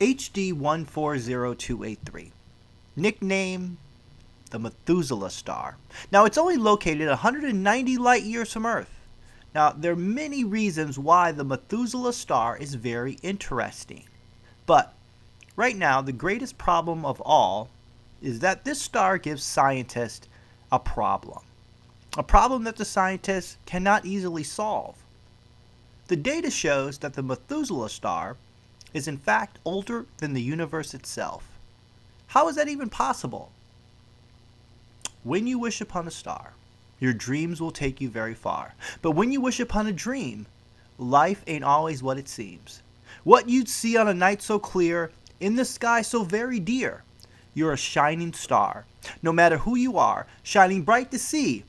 HD140283. Nickname the Methuselah star. Now, it's only located 190 light years from Earth. Now, there are many reasons why the Methuselah star is very interesting. But right now, the greatest problem of all is that this star gives scientists a problem. A problem that the scientists cannot easily solve. The data shows that the Methuselah star is in fact older than the universe itself. How is that even possible? When you wish upon a star, your dreams will take you very far. But when you wish upon a dream, life ain't always what it seems. What you'd see on a night so clear, in the sky so very dear, you're a shining star. No matter who you are, shining bright to see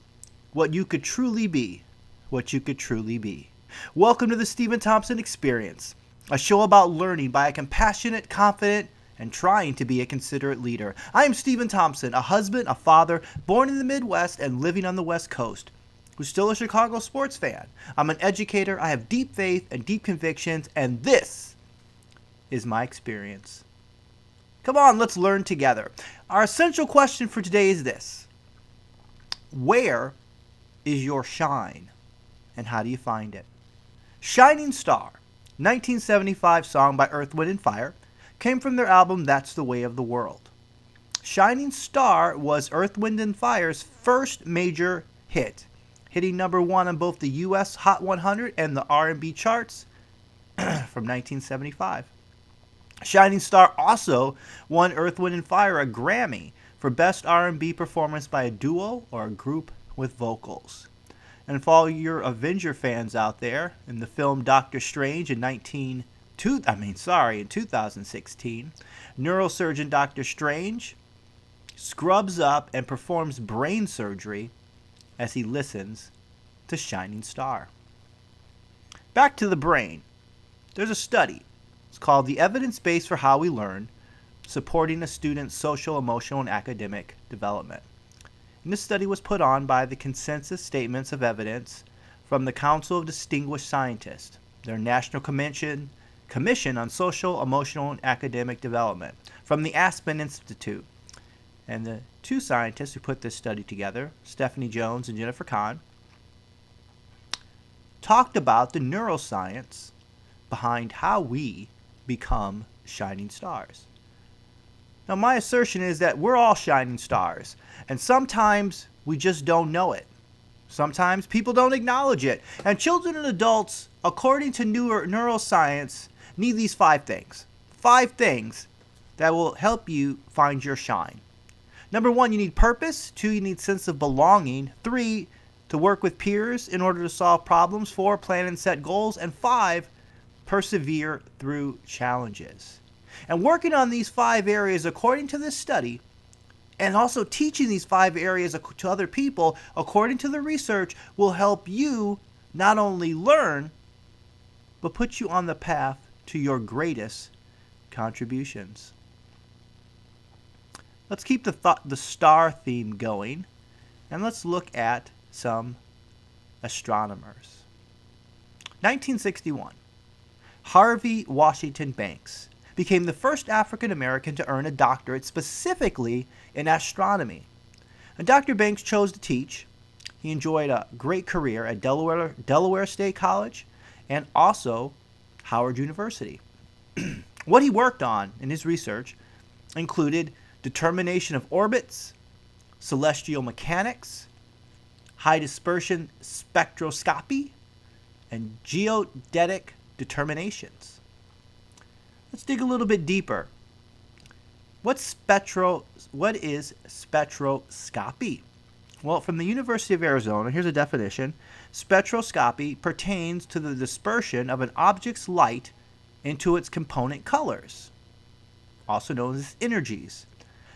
what you could truly be. What you could truly be. Welcome to the Steven Thompson Experience, a show about learning by a compassionate, confident, and trying to be a considerate leader. I am Steven Thompson, a husband, a father, born in the Midwest and living on the West Coast, who's still a Chicago sports fan. I'm an educator, I have deep faith and deep convictions, and this is my experience. Come on, let's learn together. Our essential question for today is this Where is your shine, and how do you find it? Shining Star, 1975 song by Earth, Wind, and Fire came from their album That's the Way of the World. Shining Star was Earth, Wind, and Fire's first major hit, hitting number one on both the U.S. Hot 100 and the R&B charts from 1975. Shining Star also won Earth, Wind, and Fire a Grammy for Best R&B Performance by a Duo or a Group with Vocals. And for all your Avenger fans out there, in the film Doctor Strange in 19 two, I mean, sorry, in 2016, neurosurgeon Dr. Strange scrubs up and performs brain surgery as he listens to Shining Star. Back to the brain. There's a study. It's called The Evidence Base for How We Learn Supporting a Student's Social, Emotional, and Academic Development. This study was put on by the Consensus Statements of Evidence from the Council of Distinguished Scientists, their National Convention Commission on Social, Emotional, and Academic Development from the Aspen Institute. And the two scientists who put this study together, Stephanie Jones and Jennifer Kahn, talked about the neuroscience behind how we become shining stars. Now, my assertion is that we're all shining stars, and sometimes we just don't know it. Sometimes people don't acknowledge it. And children and adults, according to neuro- neuroscience, need these five things. Five things that will help you find your shine. Number one, you need purpose. Two, you need sense of belonging. Three, to work with peers in order to solve problems. Four, plan and set goals. And five, persevere through challenges. And working on these five areas according to this study, and also teaching these five areas to other people according to the research, will help you not only learn, but put you on the path to your greatest contributions. Let's keep the thought, the star theme going, and let's look at some astronomers. 1961. Harvey Washington Banks became the first African American to earn a doctorate specifically in astronomy. And Dr. Banks chose to teach. He enjoyed a great career at Delaware, Delaware State College and also Howard University. what he worked on in his research included determination of orbits, celestial mechanics, high dispersion spectroscopy, and geodetic determinations. Let's dig a little bit deeper. What's spectro what is spectroscopy? Well, from the University of Arizona, here's a definition. Spectroscopy pertains to the dispersion of an object's light into its component colors, also known as energies.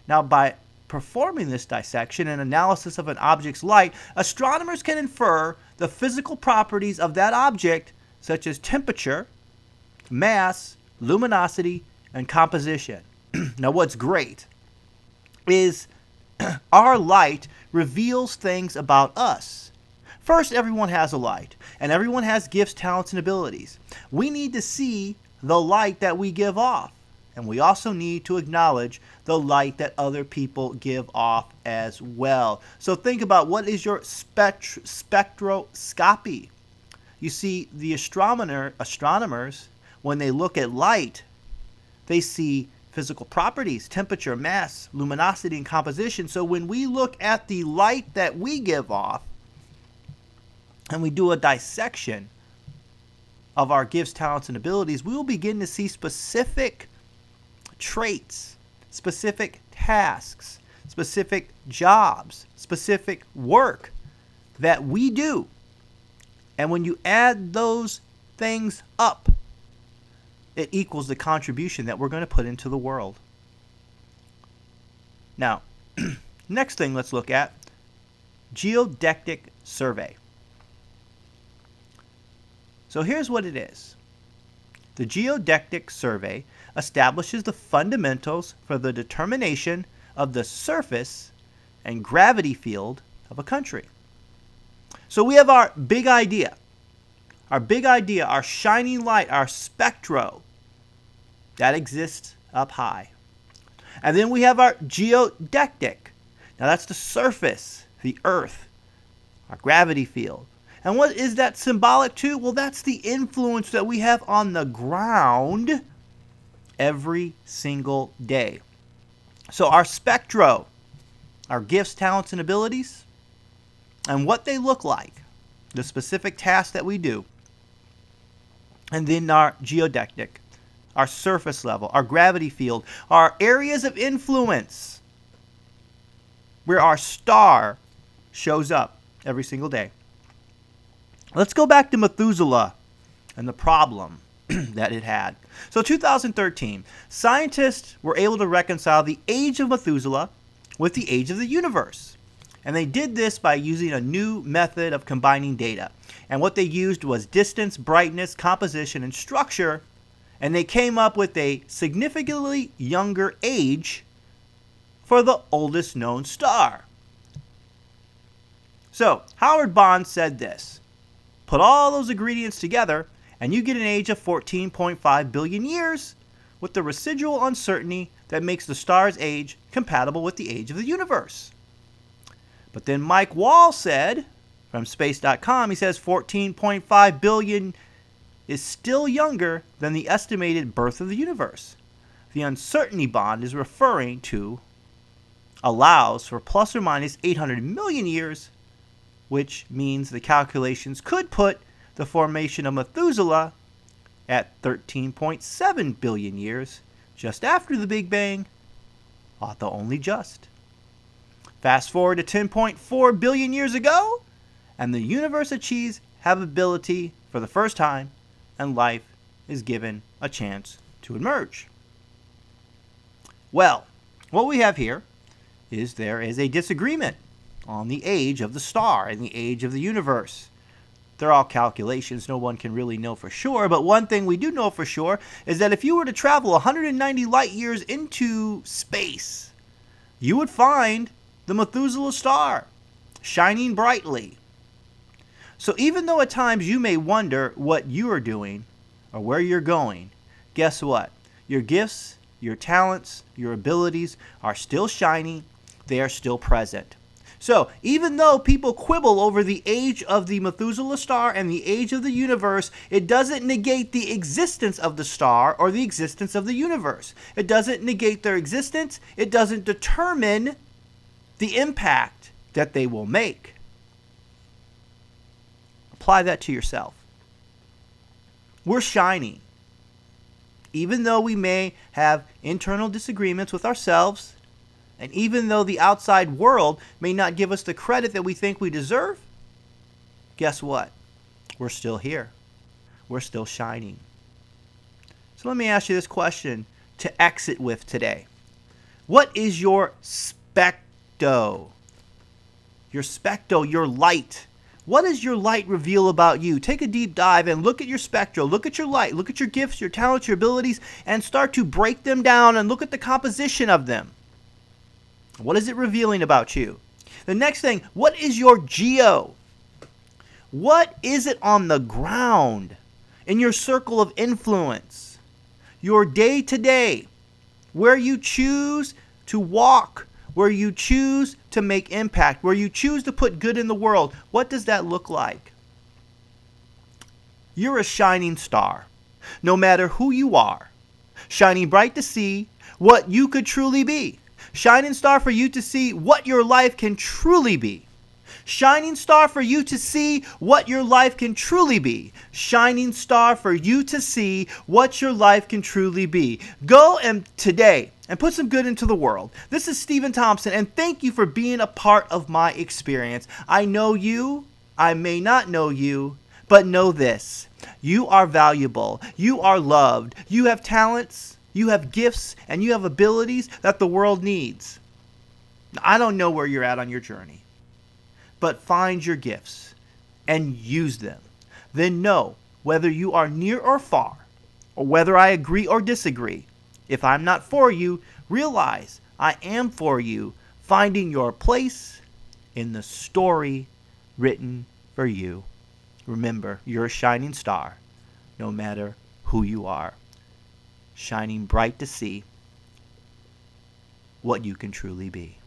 Now, by performing this dissection and analysis of an object's light, astronomers can infer the physical properties of that object, such as temperature, mass, luminosity, and composition. now, what's great is our light reveals things about us. First, everyone has a light, and everyone has gifts, talents, and abilities. We need to see the light that we give off. And we also need to acknowledge the light that other people give off as well. So think about what is your spect- spectroscopy? You see, the astronomer, astronomers, when they look at light, they see physical properties, temperature, mass, luminosity, and composition. So when we look at the light that we give off and we do a dissection of our gifts, talents, and abilities, we will begin to see specific traits, specific tasks, specific jobs, specific work that we do. And when you add those things up, it equals the contribution that we're going to put into the world. Now, next thing let's look at geodetic survey. So here's what it is. The geodetic survey establishes the fundamentals for the determination of the surface and gravity field of a country. So we have our big idea. Our big idea, our shining light, our spectro, that exists up high. And then we have our geodetic. Now that's the surface, the earth, our gravity field. And what is that symbolic to? Well, that's the influence that we have on the ground every single day. So our spectro, our gifts, talents, and abilities, and what they look like, the specific tasks that we do, and then our geodetic, our surface level, our gravity field, our areas of influence, where our star shows up every single day. Let's go back to Methuselah and the problem that it had. So, 2013, scientists were able to reconcile the age of Methuselah with the age of the universe. And they did this by using a new method of combining data. And what they used was distance, brightness, composition, and structure. And they came up with a significantly younger age for the oldest known star. So, Howard Bond said this Put all those ingredients together, and you get an age of 14.5 billion years with the residual uncertainty that makes the star's age compatible with the age of the universe. But then Mike Wall said from space.com, he says 14.5 billion is still younger than the estimated birth of the universe. The uncertainty Bond is referring to allows for plus or minus 800 million years, which means the calculations could put the formation of Methuselah at 13.7 billion years, just after the Big Bang, although only just. Fast forward to 10.4 billion years ago, and the universe achieves habitability for the first time, and life is given a chance to emerge. Well, what we have here is there is a disagreement on the age of the star and the age of the universe. They're all calculations, no one can really know for sure, but one thing we do know for sure is that if you were to travel 190 light years into space, you would find the Methuselah star, shining brightly. So even though at times you may wonder what you are doing or where you're going, guess what? Your gifts, your talents, your abilities are still shining, they are still present. So, even though people quibble over the age of the Methuselah star and the age of the universe, it doesn't negate the existence of the star or the existence of the universe. It doesn't negate their existence, it doesn't determine the impact that they will make. Apply that to yourself. We're shining. Even though we may have internal disagreements with ourselves, and even though the outside world may not give us the credit that we think we deserve, guess what? We're still here. We're still shining. So let me ask you this question to exit with today. What is your spec specto. Your specto, your light. What does your light reveal about you? Take a deep dive and look at your spectro, look at your light, look at your gifts, your talents, your abilities, and start to break them down and look at the composition of them. What is it revealing about you? The next thing, what is your geo? What is it on the ground in your circle of influence? Your day to day, where you choose to walk, where you choose to make impact, where you choose to put good in the world, what does that look like? You're a shining star, no matter who you are, shining bright to see what you could truly be. Shining star for you to see what your life can truly be. Shining star for you to see what your life can truly be. Shining star for you to see what your life can truly be. Go and today and put some good into the world. This is Steven Thompson, and thank you for being a part of my experience. I know you, I may not know you, but know this you are valuable, you are loved, you have talents, you have gifts, and you have abilities that the world needs. I don't know where you're at on your journey, but find your gifts and use them. Then know whether you are near or far, or whether I agree or disagree. If I'm not for you, realize I am for you, finding your place in the story written for you. Remember, you're a shining star, no matter who you are, shining bright to see what you can truly be.